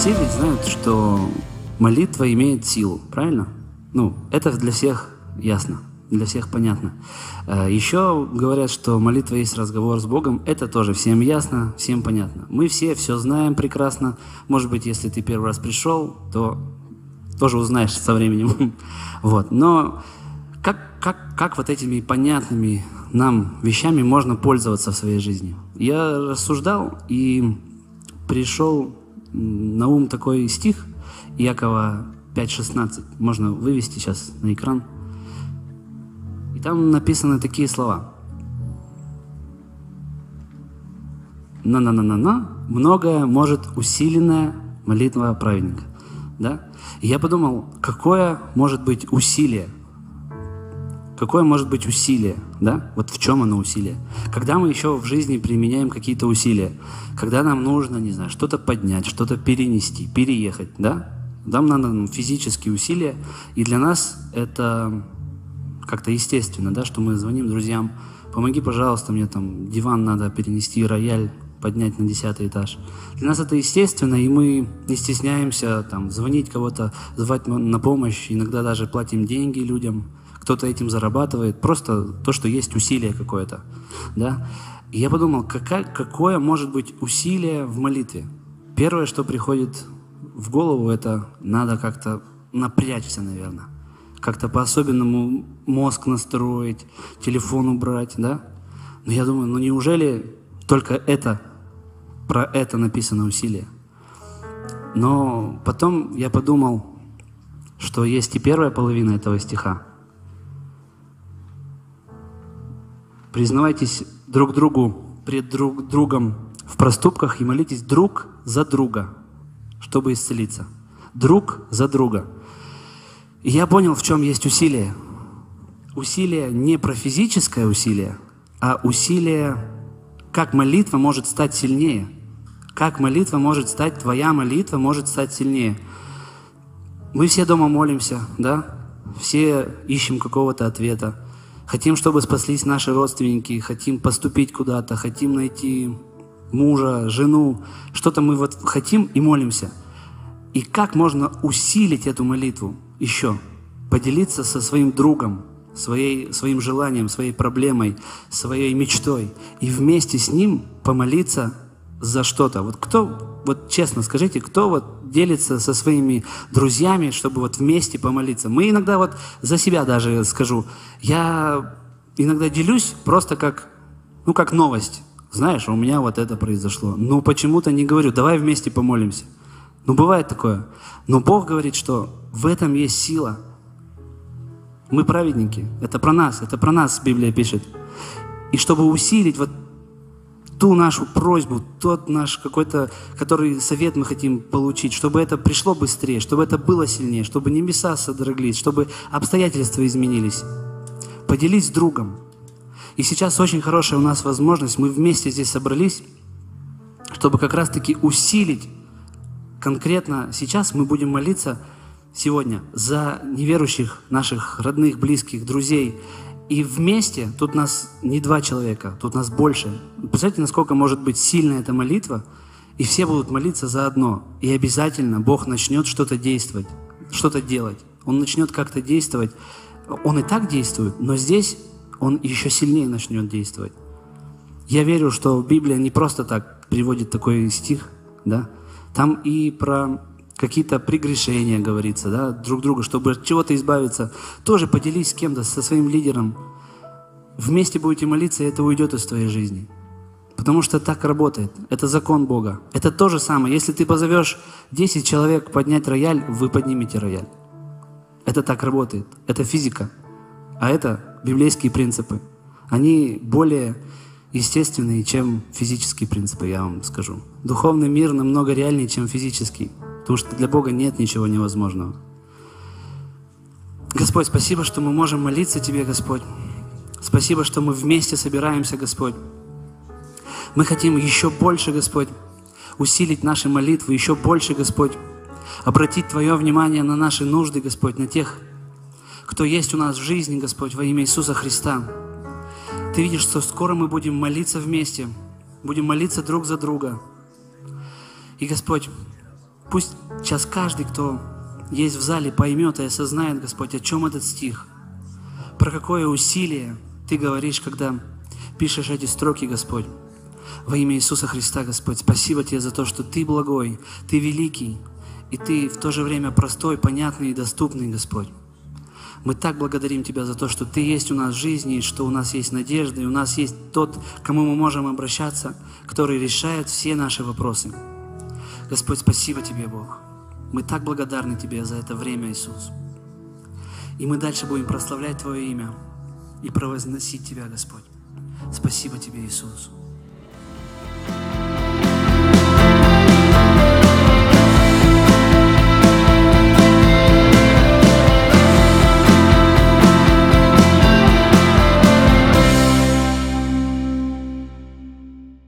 все ведь знают, что молитва имеет силу, правильно? Ну, это для всех ясно, для всех понятно. Э, Еще говорят, что молитва есть разговор с Богом. Это тоже всем ясно, всем понятно. Мы все все знаем прекрасно. Может быть, если ты первый раз пришел, то тоже узнаешь со временем. Вот. Но как, как, как вот этими понятными нам вещами можно пользоваться в своей жизни? Я рассуждал и пришел на ум такой стих Якова 5.16. Можно вывести сейчас на экран. И там написаны такие слова. На-на-на-на-на, многое может усиленная молитва праведника. Да? И я подумал, какое может быть усилие? Какое может быть усилие? Да? Вот в чем оно усилие? Когда мы еще в жизни применяем какие-то усилия, когда нам нужно, не знаю, что-то поднять, что-то перенести, переехать, да? Нам надо ну, физические усилия, и для нас это как-то естественно, да, что мы звоним друзьям, помоги, пожалуйста, мне там диван надо перенести, рояль поднять на десятый этаж. Для нас это естественно, и мы не стесняемся там звонить кого-то, звать на помощь, иногда даже платим деньги людям, кто-то этим зарабатывает, просто то, что есть усилие какое-то, да. И я подумал, какая, какое может быть усилие в молитве? Первое, что приходит в голову, это надо как-то напрячься, наверное. Как-то по-особенному мозг настроить, телефон убрать, да? Но я думаю, ну неужели только это, про это написано усилие? Но потом я подумал, что есть и первая половина этого стиха. Признавайтесь друг другу пред друг другом в проступках и молитесь друг за друга, чтобы исцелиться. Друг за друга. И я понял, в чем есть усилие. Усилие не про физическое усилие, а усилие, как молитва может стать сильнее. Как молитва может стать, твоя молитва может стать сильнее. Мы все дома молимся, да? Все ищем какого-то ответа. Хотим, чтобы спаслись наши родственники, хотим поступить куда-то, хотим найти мужа, жену. Что-то мы вот хотим и молимся. И как можно усилить эту молитву еще? Поделиться со своим другом, своей, своим желанием, своей проблемой, своей мечтой. И вместе с ним помолиться за что-то. Вот кто, вот честно скажите, кто вот делится со своими друзьями, чтобы вот вместе помолиться? Мы иногда вот за себя даже скажу, я иногда делюсь просто как, ну как новость. Знаешь, у меня вот это произошло. Но почему-то не говорю, давай вместе помолимся. Ну бывает такое. Но Бог говорит, что в этом есть сила. Мы праведники. Это про нас. Это про нас Библия пишет. И чтобы усилить вот ту нашу просьбу, тот наш какой-то, который совет мы хотим получить, чтобы это пришло быстрее, чтобы это было сильнее, чтобы небеса содроглись, чтобы обстоятельства изменились. Поделись с другом. И сейчас очень хорошая у нас возможность, мы вместе здесь собрались, чтобы как раз-таки усилить конкретно сейчас мы будем молиться сегодня за неверующих наших родных, близких, друзей. И вместе, тут нас не два человека, тут нас больше. Представляете, насколько может быть сильная эта молитва, и все будут молиться заодно. И обязательно Бог начнет что-то действовать, что-то делать. Он начнет как-то действовать. Он и так действует, но здесь он еще сильнее начнет действовать. Я верю, что Библия не просто так приводит такой стих, да. Там и про какие-то прегрешения говорится, да, друг друга, чтобы от чего-то избавиться. Тоже поделись с кем-то, со своим лидером. Вместе будете молиться, и это уйдет из твоей жизни. Потому что так работает. Это закон Бога. Это то же самое. Если ты позовешь 10 человек поднять рояль, вы поднимете рояль. Это так работает. Это физика. А это библейские принципы. Они более естественные, чем физические принципы, я вам скажу. Духовный мир намного реальнее, чем физический. Потому что для Бога нет ничего невозможного. Господь, спасибо, что мы можем молиться Тебе, Господь. Спасибо, что мы вместе собираемся, Господь. Мы хотим еще больше, Господь, усилить наши молитвы, еще больше, Господь, обратить Твое внимание на наши нужды, Господь, на тех, кто есть у нас в жизни, Господь, во имя Иисуса Христа. Ты видишь, что скоро мы будем молиться вместе, будем молиться друг за друга. И, Господь, Пусть сейчас каждый, кто есть в зале, поймет и осознает, Господь, о чем этот стих. Про какое усилие Ты говоришь, когда пишешь эти строки, Господь. Во имя Иисуса Христа, Господь, спасибо Тебе за то, что Ты благой, Ты великий, и Ты в то же время простой, понятный и доступный, Господь. Мы так благодарим Тебя за то, что Ты есть у нас в жизни, что у нас есть надежда, и у нас есть тот, к кому мы можем обращаться, который решает все наши вопросы. Господь, спасибо Тебе, Бог. Мы так благодарны Тебе за это время, Иисус. И мы дальше будем прославлять Твое имя и провозносить Тебя, Господь. Спасибо Тебе, Иисус.